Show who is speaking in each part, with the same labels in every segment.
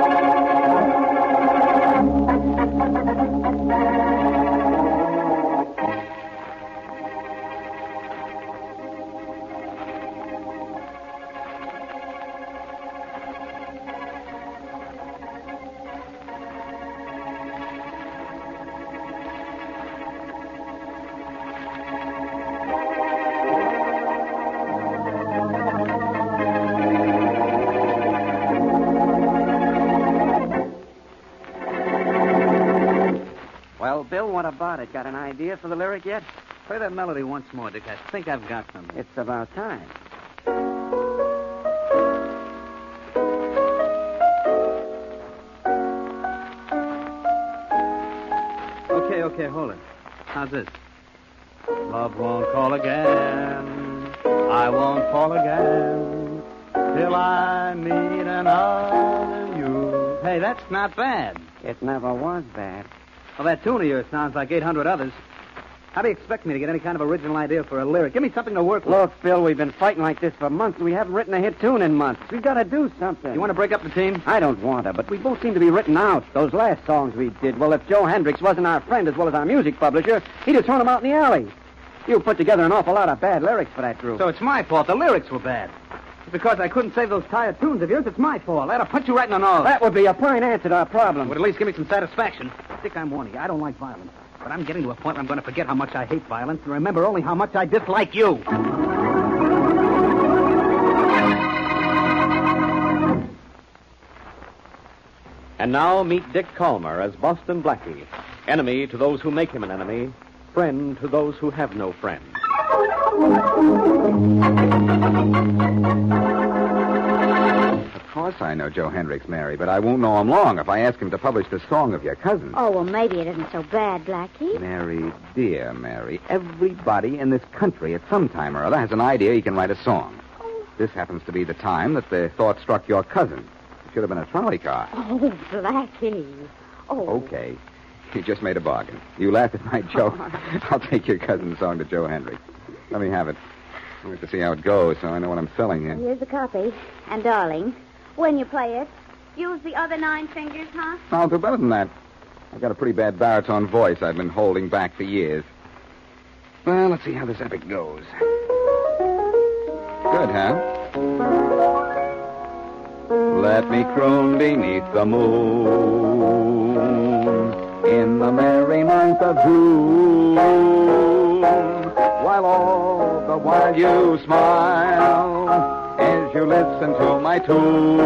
Speaker 1: Bill, what about it? Got an idea for the lyric yet?
Speaker 2: Play that melody once more, Dick. I think I've got some.
Speaker 1: It's about time.
Speaker 2: Okay, okay, hold it. How's this? Love won't call again. I won't fall again till I meet another you. Hey, that's not bad.
Speaker 1: It never was bad.
Speaker 2: Well, that tune of yours sounds like 800 others. How do you expect me to get any kind of original idea for a lyric? Give me something to work with.
Speaker 1: Look, Bill, we've been fighting like this for months. And we haven't written a hit tune in months. We've got to do something.
Speaker 2: You want to break up the team?
Speaker 1: I don't want to, but we both seem to be written out. Those last songs we did. Well, if Joe Hendricks wasn't our friend as well as our music publisher, he'd have thrown them out in the alley. You put together an awful lot of bad lyrics for that group.
Speaker 2: So it's my fault. The lyrics were bad. It's because I couldn't save those tired tunes of yours. It's my fault. I had to punch you right in the nose.
Speaker 1: that would be a fine answer to our problem.
Speaker 2: would at least give me some satisfaction. Dick, I'm warning you. I don't like violence. But I'm getting to a point where I'm going to forget how much I hate violence and remember only how much I dislike you.
Speaker 3: And now meet Dick Kollmar as Boston Blackie, enemy to those who make him an enemy, friend to those who have no friend.
Speaker 4: Of course I know Joe Hendricks, Mary, but I won't know him long if I ask him to publish the song of your cousin.
Speaker 5: Oh, well, maybe it isn't so bad, Blackie.
Speaker 4: Mary, dear Mary, everybody in this country at some time or other has an idea he can write a song. This happens to be the time that the thought struck your cousin. It should have been a trolley car.
Speaker 5: Oh, Blackie. Oh.
Speaker 4: Okay. You just made a bargain. You laughed at my joke. I'll take your cousin's song to Joe Hendricks. Let me have it. I want to see how it goes so I know what I'm selling here.
Speaker 5: Here's the copy. And, darling, when you play it, use the other nine fingers, huh?
Speaker 4: I'll do better than that. I've got a pretty bad baritone voice I've been holding back for years. Well, let's see how this epic goes. Good, huh? Let me croon beneath the moon in the merry month of June, while all the while you smile as you listen to my tune.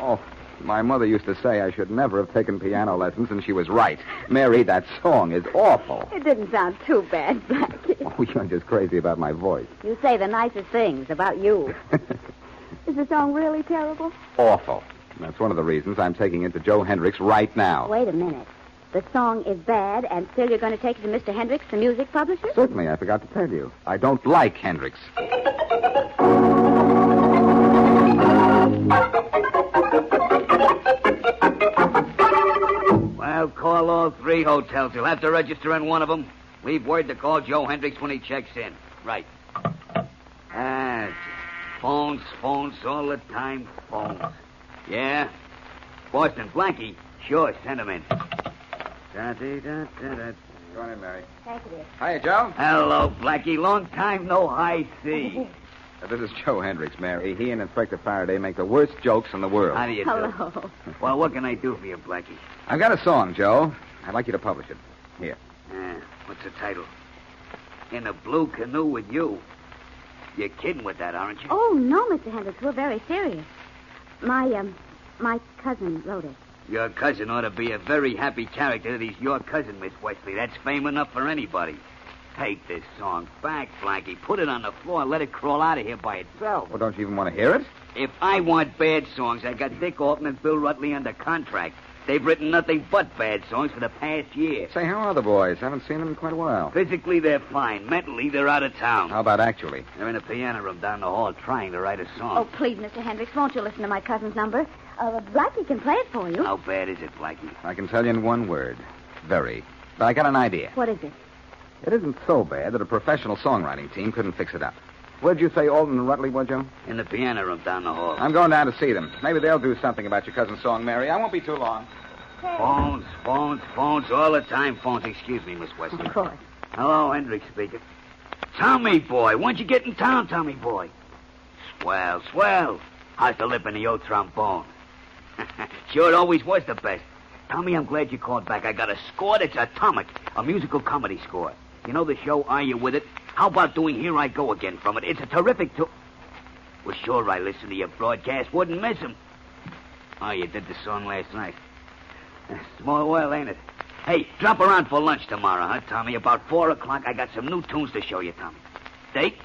Speaker 4: Oh, my mother used to say I should never have taken piano lessons, and she was right. Mary, that song is awful.
Speaker 5: It didn't sound too bad, Blackie.
Speaker 4: Oh, you're just crazy about my voice.
Speaker 5: You say the nicest things about you. Is the song really terrible?
Speaker 4: awful. That's one of the reasons I'm taking it to Joe Hendricks right now.
Speaker 5: Wait a minute. The song is bad, and still you're going to take it to Mr. Hendricks, the music publisher?
Speaker 4: Certainly, I forgot to tell you. I don't like Hendricks.
Speaker 6: Well, call all three hotels. You'll have to register in one of them. Leave word to call Joe Hendricks when he checks in. Right. Ah, phones, phones, all the time, phones. Yeah? Boston Blackie? Sure, send him in. Da-dee-da-da-da.
Speaker 4: Go on in, Mary.
Speaker 5: Thank you, dear.
Speaker 4: Hiya, Joe.
Speaker 6: Hello, Blackie. Long time no high see.
Speaker 4: Uh, this is Joe Hendricks, Mary. He and Inspector Faraday make the worst jokes in the world.
Speaker 6: How do you do?
Speaker 5: Hello.
Speaker 6: Well, what can I do for you, Blackie?
Speaker 4: I've got a song, Joe. I'd like you to publish it. Here.
Speaker 6: Ah, what's the title? In a blue canoe with you. You're kidding with that, aren't you?
Speaker 5: Oh, no, Mr. Hendricks. We're very serious. My, um, my cousin wrote it.
Speaker 6: Your cousin ought to be a very happy character that he's your cousin, Miss Wesley. That's fame enough for anybody. Take this song back, Blackie. Put it on the floor and let it crawl out of here by itself.
Speaker 4: Well, don't you even want to hear it?
Speaker 6: If I want bad songs, I got Dick Alton and Bill Rutley under contract. They've written nothing but bad songs for the past year.
Speaker 4: Say, how are the boys? Haven't seen them in quite a while.
Speaker 6: Physically, they're fine. Mentally, they're out of town.
Speaker 4: How about actually?
Speaker 6: They're in a piano room down the hall trying to write a song.
Speaker 7: Oh, please, Mr. Hendricks, won't you listen to my cousin's number? Uh, Blackie can play it for you.
Speaker 6: How bad is it, Blackie?
Speaker 4: I can tell you in one word. Very. But I got an idea.
Speaker 7: What is it?
Speaker 4: It isn't so bad that a professional songwriting team couldn't fix it up. Where'd you say Alton and Rutley were, Joe?
Speaker 6: In the piano room down the hall.
Speaker 4: I'm going down to see them. Maybe they'll do something about your cousin's song, Mary. I won't be too long.
Speaker 6: Phones, phones, phones, all the time phones. Excuse me, Miss Weston.
Speaker 7: Of course.
Speaker 6: Hello, Hendricks speaking. Tommy boy, when'd you get in town, Tommy boy? Swell, swell. How's the lip in the old trombone? sure, it always was the best. Tommy, I'm glad you called back. I got a score that's atomic, a musical comedy score. You know the show Are You With It? How about doing Here I Go Again from it? It's a terrific to... Well, sure, I listened to your broadcast. Wouldn't miss 'em. Oh, you did the song last night. Small world, ain't it? Hey, drop around for lunch tomorrow, huh, Tommy? About four o'clock, I got some new tunes to show you, Tommy. Date?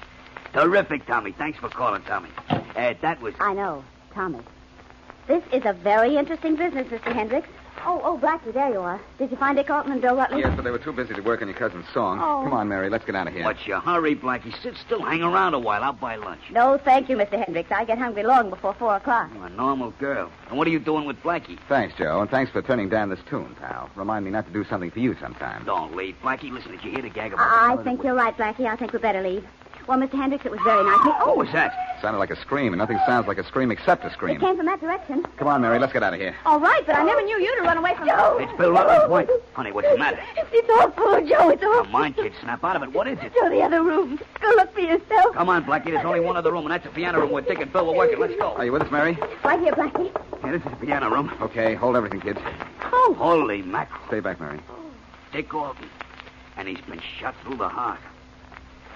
Speaker 6: Terrific, Tommy. Thanks for calling, Tommy. Uh, that was...
Speaker 7: I know, Tommy. This is a very interesting business, Mr. Hendricks. Oh, oh, Blackie, there you are. Did you find Dick Alton and Bill Rutley?
Speaker 4: Yes, but they were too busy to work on your cousin's song.
Speaker 7: Oh.
Speaker 4: Come on, Mary. Let's get out of here.
Speaker 6: What's your hurry, Blackie? Sit still, hang around a while. I'll buy lunch.
Speaker 7: No, thank you, Mr. Hendricks. I get hungry long before four o'clock.
Speaker 6: You're a normal girl. And what are you doing with Blackie?
Speaker 4: Thanks, Joe, and thanks for turning down this tune, pal. Remind me not to do something for you sometime.
Speaker 6: Don't leave. Blackie, listen, did you hear the gag about the
Speaker 7: I think you're right, Blackie. I think we'd better leave. Well, Mr. Hendricks, it was very nice.
Speaker 6: was-
Speaker 7: Oh,
Speaker 6: What was that?
Speaker 4: Sounded like a scream, and nothing sounds like a scream except a scream.
Speaker 7: it
Speaker 4: scream.
Speaker 7: came from that direction.
Speaker 4: Come on, Mary. Let's get out of here.
Speaker 7: All right, but I never knew you to run away from... Joe!
Speaker 6: It's Bill Rutley's wife. Honey, what's the matter?
Speaker 7: It's all full, Joe. It's all
Speaker 6: Come on, kid, snap out of it. What is it?
Speaker 7: Joe, the other room. Go look for yourself.
Speaker 6: Come on, Blackie. There's only one other room, and that's the piano room where Dick and Bill were working. Let's go.
Speaker 4: Are you with us, Mary?
Speaker 7: Right here, Blackie.
Speaker 6: Yeah, this is the piano room.
Speaker 4: Okay, hold everything, kids.
Speaker 7: Oh,
Speaker 6: Holy mackerel.
Speaker 4: Stay back, Mary.
Speaker 6: Dick Alton. And he's been shot through the heart.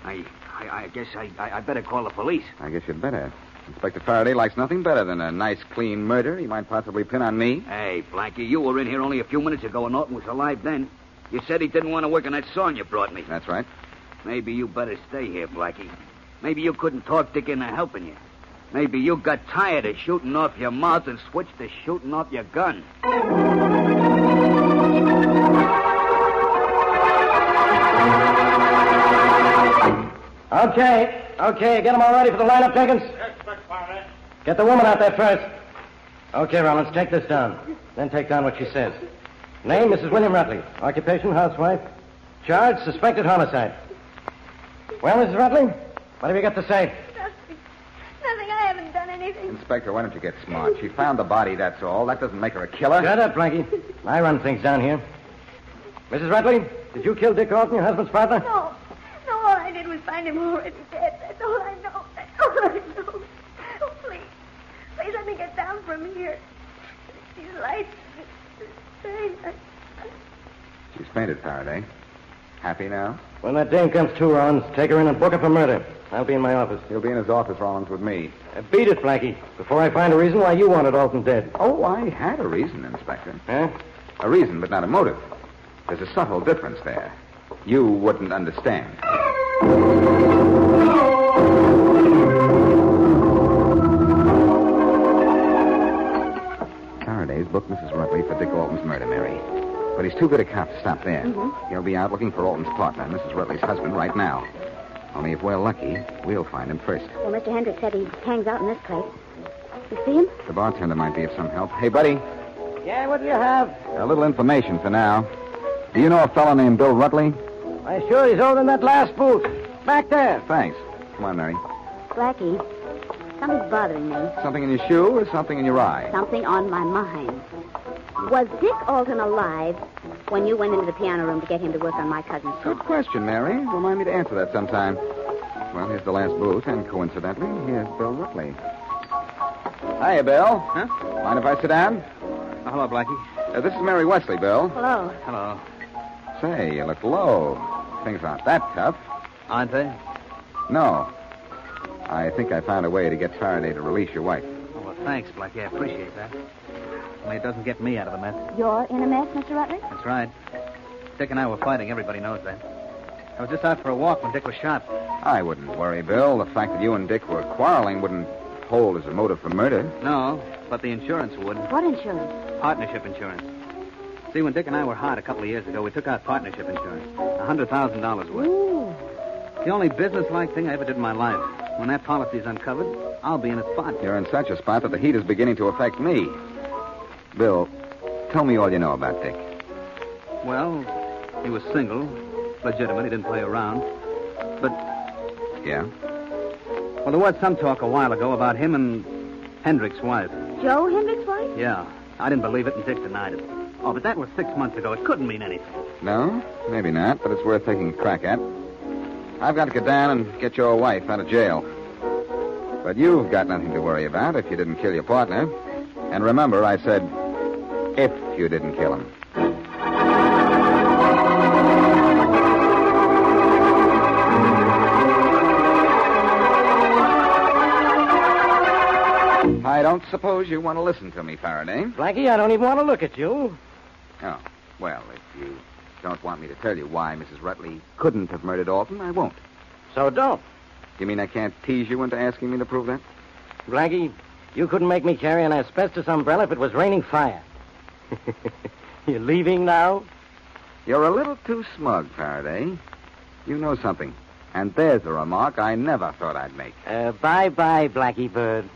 Speaker 6: I I, I guess I, I, I better call the police.
Speaker 4: I guess you'd better. Inspector Faraday likes nothing better than a nice, clean murder he might possibly pin on me.
Speaker 6: Hey, Blackie, you were in here only a few minutes ago, and Norton was alive then. You said he didn't want to work on that song you brought me.
Speaker 4: That's right.
Speaker 6: Maybe you better stay here, Blackie. Maybe you couldn't talk Dick into helping you. Maybe you got tired of shooting off your mouth and switched to shooting off your gun.
Speaker 8: Okay, okay, get them all ready for the lineup, Jenkins. Get the woman out there first. Okay, Rollins, take this down. Then take down what she says. Name, Mrs. William Rutley. Occupation, housewife. Charge, suspected homicide. Well, Mrs. Rutley, what have you got to say?
Speaker 7: nothing. Nothing. I haven't done anything.
Speaker 4: Inspector, why don't you get smart? She found the body, that's all. That doesn't make her a killer.
Speaker 8: Shut up, Blackie. I run things down here. Mrs. Rutley, did you kill Dick Alton, your husband's partner?
Speaker 7: No. No, all I find him already dead. That's all I know. That's all I know. Oh, please. Please let me get down from here. These lights. Very nice.
Speaker 4: She's fainted, Faraday. Happy now?
Speaker 8: When that dame comes to, Rollins, take her in and book her for murder. I'll be in my office.
Speaker 4: He'll be in his office, Rollins, with me.
Speaker 8: Uh, beat it, Blackie, before I find a reason why you wanted Alton dead.
Speaker 4: Oh, I had a reason, Inspector.
Speaker 8: Huh?
Speaker 4: A reason, but not a motive. There's a subtle difference there. You wouldn't understand. Faraday's booked Mrs. Rutley for Dick Alton's murder, Mary. But he's too good a cop to stop there. Mm-hmm. He'll be out looking for Alton's partner, Mrs. Rutley's husband, right now. Only if we're lucky, we'll find him first.
Speaker 7: Well, Mr. Hendricks said he hangs out in this place. You see him?
Speaker 4: The bartender might be of some help. Hey, buddy,
Speaker 8: Yeah, what do you have?
Speaker 4: a little information for now. Do you know a fellow named Bill Rutley?
Speaker 8: I sure, he's holding that last booth. Back there.
Speaker 4: Thanks. Come on, Mary.
Speaker 7: Blackie, something's bothering me.
Speaker 4: Something in your shoe or something in your eye?
Speaker 7: Something on my mind. Was Dick Alton alive when you went into the piano room to get him to work on my cousin's
Speaker 4: Good question, Mary. Remind me to answer that sometime. Well, here's the last booth, and coincidentally, here's Bill Rutley. Hiya, Bill.
Speaker 2: Huh?
Speaker 4: Mind if I sit down?
Speaker 2: Oh, hello, Blackie.
Speaker 4: Uh, this is Mary Wesley, Bill.
Speaker 7: Hello.
Speaker 2: Hello.
Speaker 4: Say, you look low. Things aren't that tough.
Speaker 2: Aren't they?
Speaker 4: No. I think I found a way to get Faraday to release your wife.
Speaker 2: Oh, well, thanks, Blackie. I appreciate that. Only it doesn't get me out of the mess.
Speaker 7: You're in a mess, Mr. Rutledge?
Speaker 2: That's right. Dick and I were fighting. Everybody knows that. I was just out for a walk when Dick was shot.
Speaker 4: I wouldn't worry, Bill. The fact that you and Dick were quarreling wouldn't hold as a motive for murder.
Speaker 2: No, but the insurance would.
Speaker 7: What insurance?
Speaker 2: Partnership insurance. See, when Dick and I were hot a couple of years ago, we took out partnership insurance. A hundred thousand dollars worth.
Speaker 7: Ooh.
Speaker 2: The only business-like thing I ever did in my life. When that policy's uncovered, I'll be in a spot.
Speaker 4: You're in such a spot that the heat is beginning to affect me. Bill, tell me all you know about Dick.
Speaker 2: Well, he was single, legitimate. He didn't play around. But,
Speaker 4: Yeah?
Speaker 2: well, there was some talk a while ago about him and Hendrick's wife.
Speaker 7: Joe Hendrick's wife?
Speaker 2: Yeah, I didn't believe it, and Dick denied it. Oh, but that was six months ago. It couldn't mean anything.
Speaker 4: No? Maybe not, but it's worth taking a crack at. I've got to get down and get your wife out of jail. But you've got nothing to worry about if you didn't kill your partner. And remember, I said, if you didn't kill him. I don't suppose you want to listen to me, Faraday.
Speaker 8: Blackie, I don't even want to look at you.
Speaker 4: Oh, well, if you don't want me to tell you why Mrs. Rutley couldn't have murdered Alton, I won't.
Speaker 8: So don't.
Speaker 4: You mean I can't tease you into asking me to prove that?
Speaker 8: Blackie, you couldn't make me carry an asbestos umbrella if it was raining fire. You're leaving now?
Speaker 4: You're a little too smug, Faraday. You know something. And there's a remark I never thought I'd make.
Speaker 8: Uh, bye-bye, Blackie Bird.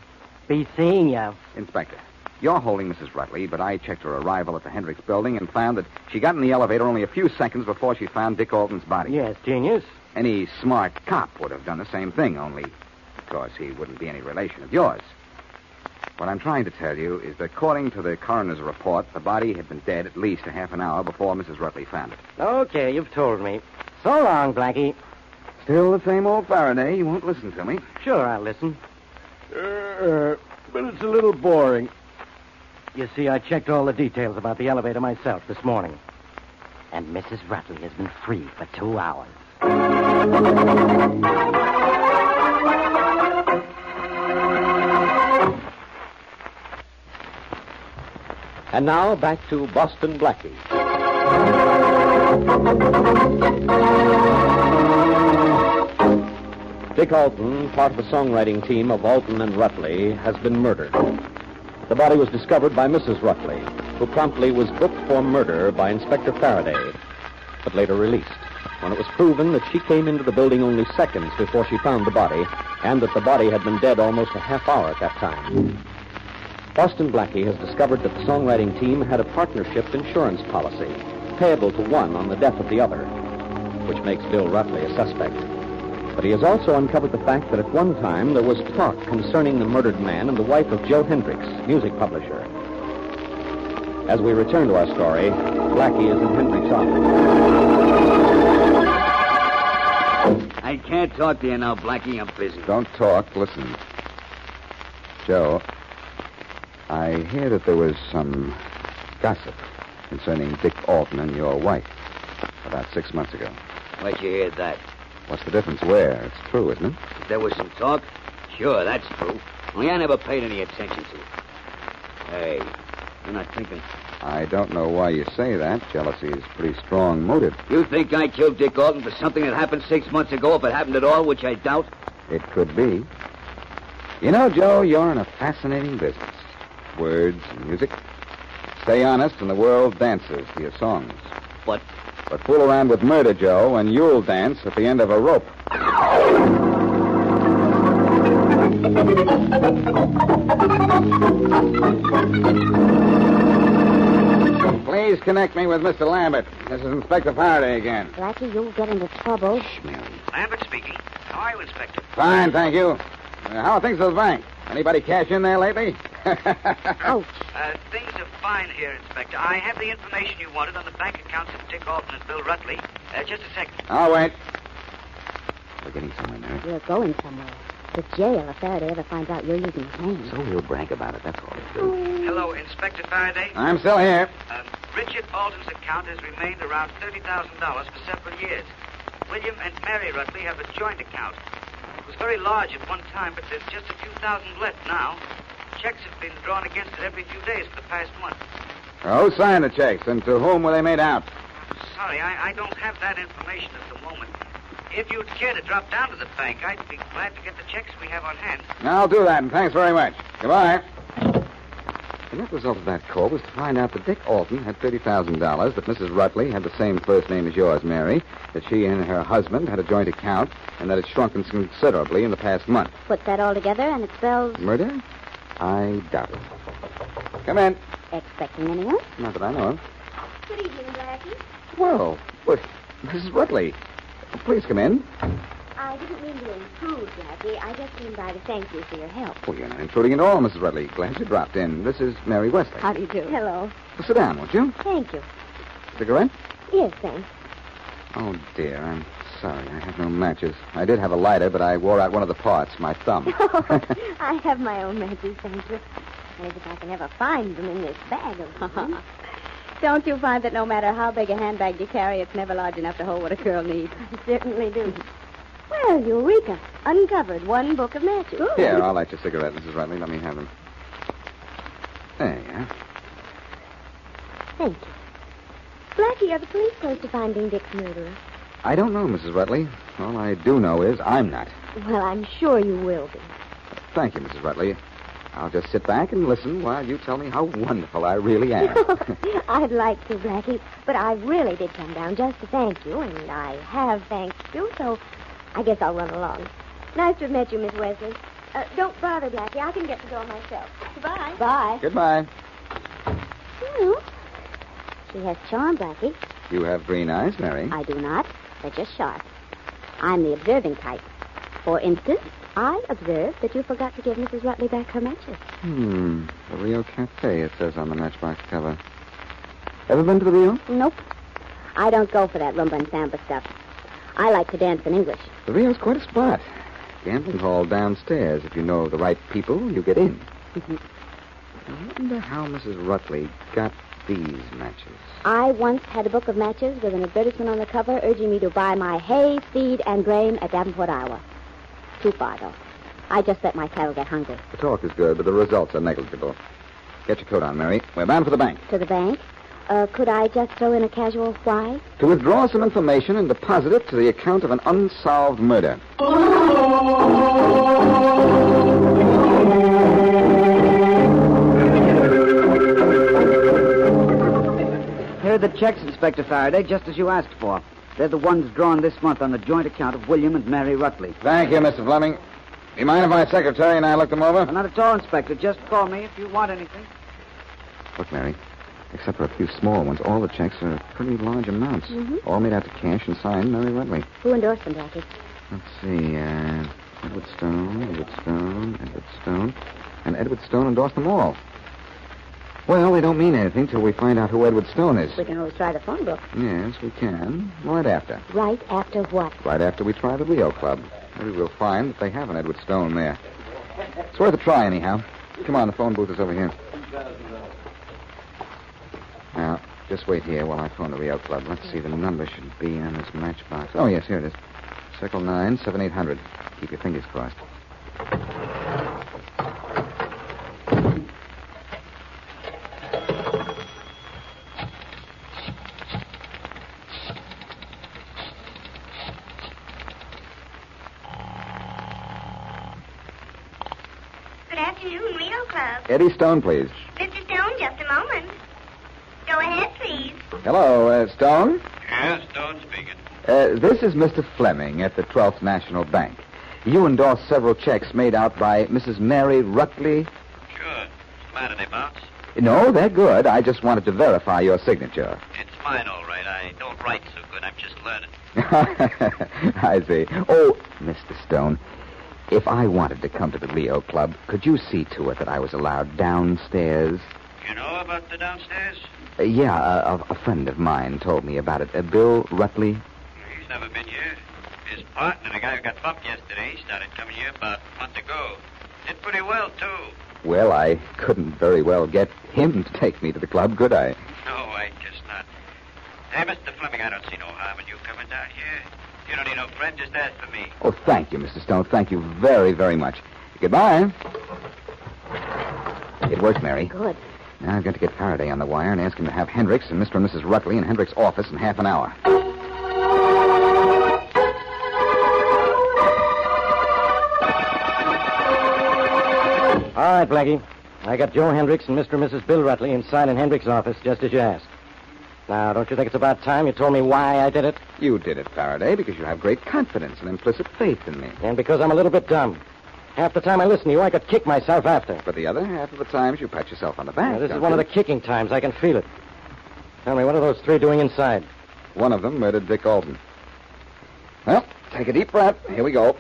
Speaker 8: Be seeing you.
Speaker 4: Inspector, you're holding Mrs. Rutley, but I checked her arrival at the Hendricks building and found that she got in the elevator only a few seconds before she found Dick Alton's body.
Speaker 8: Yes, genius.
Speaker 4: Any smart cop would have done the same thing, only, of course, he wouldn't be any relation of yours. What I'm trying to tell you is that according to the coroner's report, the body had been dead at least a half an hour before Mrs. Rutley found it.
Speaker 8: Okay, you've told me. So long, Blackie.
Speaker 4: Still the same old Faraday. You won't listen to me.
Speaker 8: Sure, I'll listen.
Speaker 9: Uh, but it's a little boring.
Speaker 8: You see, I checked all the details about the elevator myself this morning. And Mrs. Rutley has been free for two hours.
Speaker 3: And now back to Boston Blackie. Dick Alton, part of the songwriting team of Alton and Rutley, has been murdered. The body was discovered by Mrs. Rutley, who promptly was booked for murder by Inspector Faraday, but later released when it was proven that she came into the building only seconds before she found the body, and that the body had been dead almost a half hour at that time. Boston Blackie has discovered that the songwriting team had a partnership insurance policy, payable to one on the death of the other, which makes Bill Rutley a suspect. But he has also uncovered the fact that at one time there was talk concerning the murdered man and the wife of Joe Hendricks, music publisher. As we return to our story, Blackie is in Hendricks' office.
Speaker 6: I can't talk to you now, Blackie. I'm busy.
Speaker 4: Don't talk. Listen. Joe, I hear that there was some gossip concerning Dick Alton and your wife about six months ago.
Speaker 6: Where'd you hear that?
Speaker 4: What's the difference where? It's true, isn't it?
Speaker 6: There was some talk? Sure, that's true. Only I never paid any attention to it. Hey, you're not thinking.
Speaker 4: I don't know why you say that. Jealousy is a pretty strong motive.
Speaker 6: You think I killed Dick Alton for something that happened six months ago, if it happened at all, which I doubt?
Speaker 4: It could be. You know, Joe, you're in a fascinating business. Words and music. Stay honest, and the world dances to your songs.
Speaker 6: But
Speaker 4: But fool around with murder, Joe, and you'll dance at the end of a rope. Please connect me with Mr. Lambert. This is Inspector Faraday again.
Speaker 7: Blackie, you'll get into trouble.
Speaker 4: Shh, Mary.
Speaker 10: Lambert speaking. How are you, Inspector?
Speaker 4: Fine, thank you. Uh, how are things at the bank? Anybody cash in there lately?
Speaker 7: Ouch.
Speaker 10: Uh, things are fine here, Inspector. I have the information you wanted on the bank accounts of Dick Alton and Bill Rutley. Uh, just a second.
Speaker 4: I'll wait. We're getting somewhere, Mary.
Speaker 7: You're going somewhere. The jail if Faraday ever finds out you're using his name.
Speaker 4: So he'll brag about it, that's all it's do.
Speaker 10: Hello, Inspector Faraday.
Speaker 4: I'm still here.
Speaker 10: Um, Richard Alton's account has remained around $30,000 for several years. William and Mary Rutley have a joint account. It was very large at one time, but there's just a few thousand left now. Checks have been drawn against it every few days for the past month.
Speaker 4: Who signed the checks, and to whom were they made out?
Speaker 10: Sorry, I, I don't have that information at the moment. If you'd care to drop down to the bank, I'd be glad to get the checks we have on hand.
Speaker 4: I'll do that, and thanks very much. Goodbye. The net result of that call was to find out that Dick Alton had $30,000, that Mrs. Rutley had the same first name as yours, Mary, that she and her husband had a joint account, and that it's shrunken considerably in the past month.
Speaker 7: Put that all together and it spells
Speaker 4: Murder? I doubt it. Come in.
Speaker 7: expecting anyone.
Speaker 4: Not that I know of.
Speaker 7: Good evening, Blackie.
Speaker 4: Well, what, Mrs. Rutley, please come in.
Speaker 7: I didn't mean to intrude, Blackie. I just came by to thank you for your help.
Speaker 4: Well, you're not intruding at all, Mrs. Rutley. Glad you dropped in. This is Mary Wesley.
Speaker 7: How do you do? Hello.
Speaker 4: Well, sit down, won't you?
Speaker 7: Thank you.
Speaker 4: Cigarette?
Speaker 7: Yes, thanks.
Speaker 4: Oh, dear, I'm sorry. I have no matches. I did have a lighter, but I wore out one of the parts, my thumb.
Speaker 7: oh, I have my own matches, thank you. Maybe if I can ever find them in this bag of mine.
Speaker 5: Don't you find that no matter how big a handbag you carry, it's never large enough to hold what a girl needs?
Speaker 7: I certainly do. Well, Eureka. Uncovered one book of matches.
Speaker 4: Here, I'll light your cigarette, Mrs. Rutley. Let me have them. There you are.
Speaker 7: Thank you. Blackie, are the police close to finding Dick's murderer?
Speaker 4: I don't know, Mrs. Rutley. All I do know is I'm not.
Speaker 7: Well, I'm sure you will be.
Speaker 4: Thank you, Mrs. Rutley. I'll just sit back and listen while you tell me how wonderful I really am.
Speaker 7: I'd like to, Blackie, but I really did come down just to thank you, and I have thanked you, so I guess I'll run along. Nice to have met you, Miss Wesley. Uh, don't bother, Blackie. I can get the door myself. Goodbye. Bye.
Speaker 4: Goodbye.
Speaker 7: Well, she has charm, Blackie.
Speaker 4: You have green eyes, Mary.
Speaker 5: I do not. They're just sharp. I'm the observing type. For instance, I observed that you forgot to give Mrs. Rutley back her matches.
Speaker 4: Hmm. The Rio Cafe, it says on the matchbox cover. Ever been to the Rio?
Speaker 5: Nope. I don't go for that rumba and samba stuff. I like to dance in English.
Speaker 4: The Rio's quite a spot. Gambling hall downstairs. If you know the right people, you get in. I wonder how Mrs. Rutley got these matches.
Speaker 5: I once had a book of matches with an advertisement on the cover urging me to buy my hay, feed, and grain at Davenport, Iowa. Too far, though. I just let my cattle get hungry.
Speaker 4: The talk is good, but the results are negligible. Get your coat on, Mary. We're bound for the bank.
Speaker 5: To the bank? Uh, could I just throw in a casual why?
Speaker 4: To withdraw some information and deposit it to the account of an unsolved murder.
Speaker 6: Here are the checks, Inspector Faraday, just as you asked for. They're the ones drawn this month on the joint account of William and Mary Rutley.
Speaker 4: Thank you, Mr. Fleming. Do you mind if my secretary and I look them over?
Speaker 6: Not at all, Inspector. Just call me if you want anything.
Speaker 4: Look, Mary. Except for a few small ones, all the checks are pretty large amounts.
Speaker 5: Mhm.
Speaker 4: All made out to cash and signed Mary Rutley.
Speaker 5: Who endorsed them, Blackie?
Speaker 4: Let's see, uh, Edward Stone, Edward Stone, Edward Stone. And Edward Stone endorsed them all. Well, they don't mean anything till we find out who Edward Stone is.
Speaker 5: We can always try the phone book.
Speaker 4: Yes, we can. Right after.
Speaker 5: Right after what?
Speaker 4: Right after we try the Rio Club. Maybe we'll find that they have an Edward Stone there. It's worth a try, anyhow. Come on, the phone booth is over here. Now, just wait here while I phone the Rio Club. Let's see, the number should be on this matchbox. Oh, yes, here it is. Circle 9, 7800. Keep your fingers crossed.
Speaker 7: Good afternoon, Rio Club.
Speaker 4: Eddie Stone, please.
Speaker 7: Mr. Stone, just a moment. Go ahead, please.
Speaker 4: Hello, uh, Stone.
Speaker 10: Yes, Stone speaking.
Speaker 4: Uh, this is Mr. Fleming at the 12th National Bank. You endorsed several checks made out by Mrs. Mary Rutley.
Speaker 10: Sure. What's the matter, they bounce?
Speaker 4: No, they're good. I just wanted to verify your signature.
Speaker 10: It's mine, all right. I don't write so good. I'm just learning.
Speaker 4: I see. Oh, Mr. Stone, if I wanted to come to the Rio Club, could you see to it that I was allowed downstairs?
Speaker 10: You know about the downstairs?
Speaker 4: Uh, yeah, a, a friend of mine told me about it. Uh, Bill Rutley.
Speaker 10: He's never been here. His partner, the guy who got bumped yesterday, started coming here about a month ago. Did pretty well, too.
Speaker 4: Well, I couldn't very well get him to take me to the club, could I?
Speaker 10: No, I guess not. Hey, Mr. Fleming, I don't see no you don't need no friend. Just ask for me.
Speaker 4: Oh, thank you, Mr. Stone. Thank you very, very much. Goodbye. It worked, Mary.
Speaker 5: Good.
Speaker 4: Now I've got to get Faraday on the wire and ask him to have Hendricks and Mr. and Mrs. Rutley in Hendricks' office in half an hour.
Speaker 8: All right, Blackie. I got Joe Hendricks and Mr. and Mrs. Bill Rutley inside in Hendricks' office, just as you asked. Now, don't you think it's about time you told me why I did it?
Speaker 4: You did it, Faraday, because you have great confidence and implicit faith in me.
Speaker 8: And because I'm a little bit dumb. Half the time I listen to you, I could kick myself after.
Speaker 4: But the other half of the times, you pat yourself on the back.
Speaker 8: Now, this is
Speaker 4: don't
Speaker 8: one of the kicking times. I can feel it. Tell me, what are those three doing inside?
Speaker 4: One of them murdered Dick Alton. Well, take a deep breath. Here we go.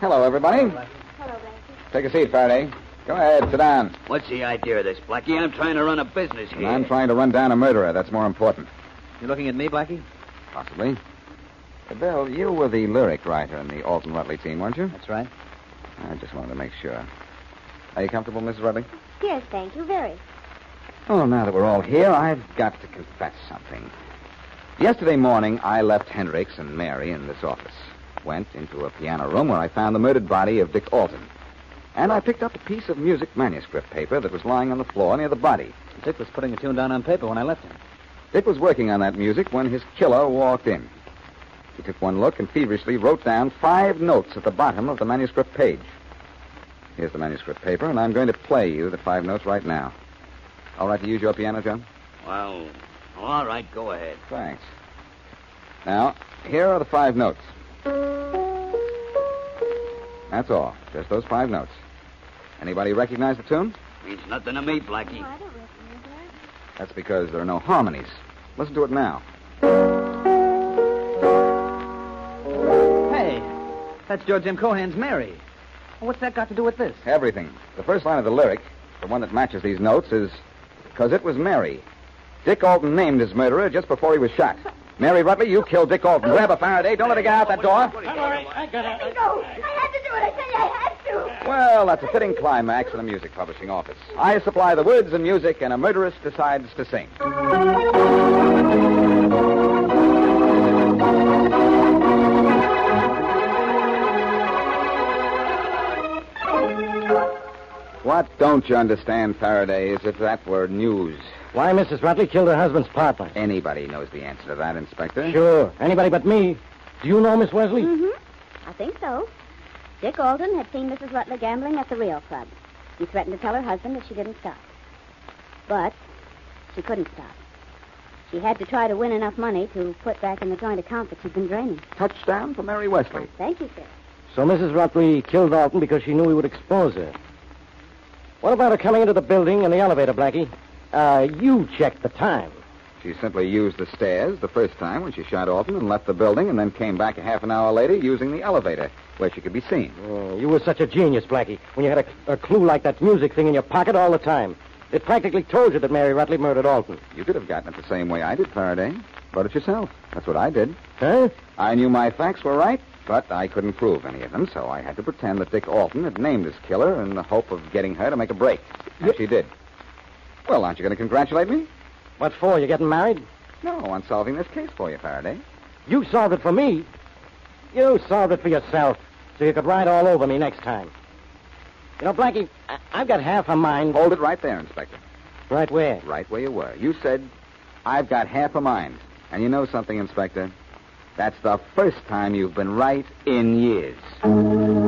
Speaker 4: Hello, everybody.
Speaker 7: Hello, Blackie.
Speaker 4: Take a seat, Faraday. Go ahead, sit down.
Speaker 6: What's the idea of this, Blackie? I'm trying to run a business
Speaker 4: And
Speaker 6: here.
Speaker 4: I'm trying to run down a murderer. That's more important.
Speaker 2: You're looking at me, Blackie?
Speaker 4: Possibly. Uh, Bill, you were the lyric writer in the Alton Rutley team, weren't you?
Speaker 2: That's right.
Speaker 4: I just wanted to make sure. Are you comfortable, Mrs. Rutley?
Speaker 7: Yes, thank you, very.
Speaker 4: Oh, now that we're all here, I've got to confess something. Yesterday morning, I left Hendricks and Mary in this office. Went into a piano room where I found the murdered body of Dick Alton. And I picked up a piece of music manuscript paper that was lying on the floor near the body.
Speaker 2: Dick was putting a tune down on paper when I left him.
Speaker 4: Dick was working on that music when his killer walked in. He took one look and feverishly wrote down five notes at the bottom of the manuscript page. Here's the manuscript paper, and I'm going to play you the five notes right now. All right to use your piano, John?
Speaker 6: Well, all right, go ahead.
Speaker 4: Thanks. Now, here are the five notes. That's all. Just those five notes. Anybody recognize the tune?
Speaker 6: Means nothing to me, Blackie.
Speaker 7: Oh, I don't recognize that.
Speaker 4: That's because there are no harmonies. Listen to it now.
Speaker 2: Hey, that's George M. Cohan's Mary. What's that got to do with this?
Speaker 4: Everything. The first line of the lyric, the one that matches these notes, is because it was Mary. Dick Alton named his murderer just before he was shot. Mary Rutley, you killed Dick Alton. Grab a Faraday. Don't let her get out that door. All right, I got it.
Speaker 7: Let me go. I had to do it. I tell you, I had to.
Speaker 4: Well, that's a fitting climax in a music publishing office. I supply the words and music, and a murderess decides to sing. What don't you understand, Faraday, is if that were news.
Speaker 8: Why Mrs. Rutley killed her husband's partner?
Speaker 4: Anybody knows the answer to that, Inspector.
Speaker 8: Sure. Anybody but me. Do you know Miss Wesley?
Speaker 5: Mm-hmm. I think so. Dick Alton had seen Mrs. Rutley gambling at the Rio Club. He threatened to tell her husband if she didn't stop. But she couldn't stop. She had to try to win enough money to put back in the joint account that she'd been draining.
Speaker 4: Touchdown for Mary Wesley.
Speaker 5: Thank you, sir.
Speaker 8: So Mrs. Rutley killed Alton because she knew he would expose her. What about her coming into the building in the elevator, Blackie? Uh, you checked the time.
Speaker 4: She simply used the stairs the first time when she shot Alton and left the building, and then came back a half an hour later using the elevator, where she could be seen.
Speaker 8: Oh, you were such a genius, Blackie, when you had a, a clue like that music thing in your pocket all the time. It practically told you that Mary Rutley murdered Alton.
Speaker 4: You could have gotten it the same way I did, Faraday. Wrote it yourself. That's what I did.
Speaker 8: Huh?
Speaker 4: I knew my facts were right, but I couldn't prove any of them, so I had to pretend that Dick Alton had named his killer in the hope of getting her to make a break. And she did. Well, aren't you going to congratulate me?
Speaker 8: What for? You getting married?
Speaker 4: No, on solving this case for you, Faraday.
Speaker 8: You solved it for me. You solved it for yourself, so you could ride all over me next time. You know, Blackie, I- I've got half a mind.
Speaker 4: Hold it right there, Inspector.
Speaker 8: Right where?
Speaker 4: Right where you were. You said, I've got half a mind. And you know something, Inspector? That's the first time you've been right in years.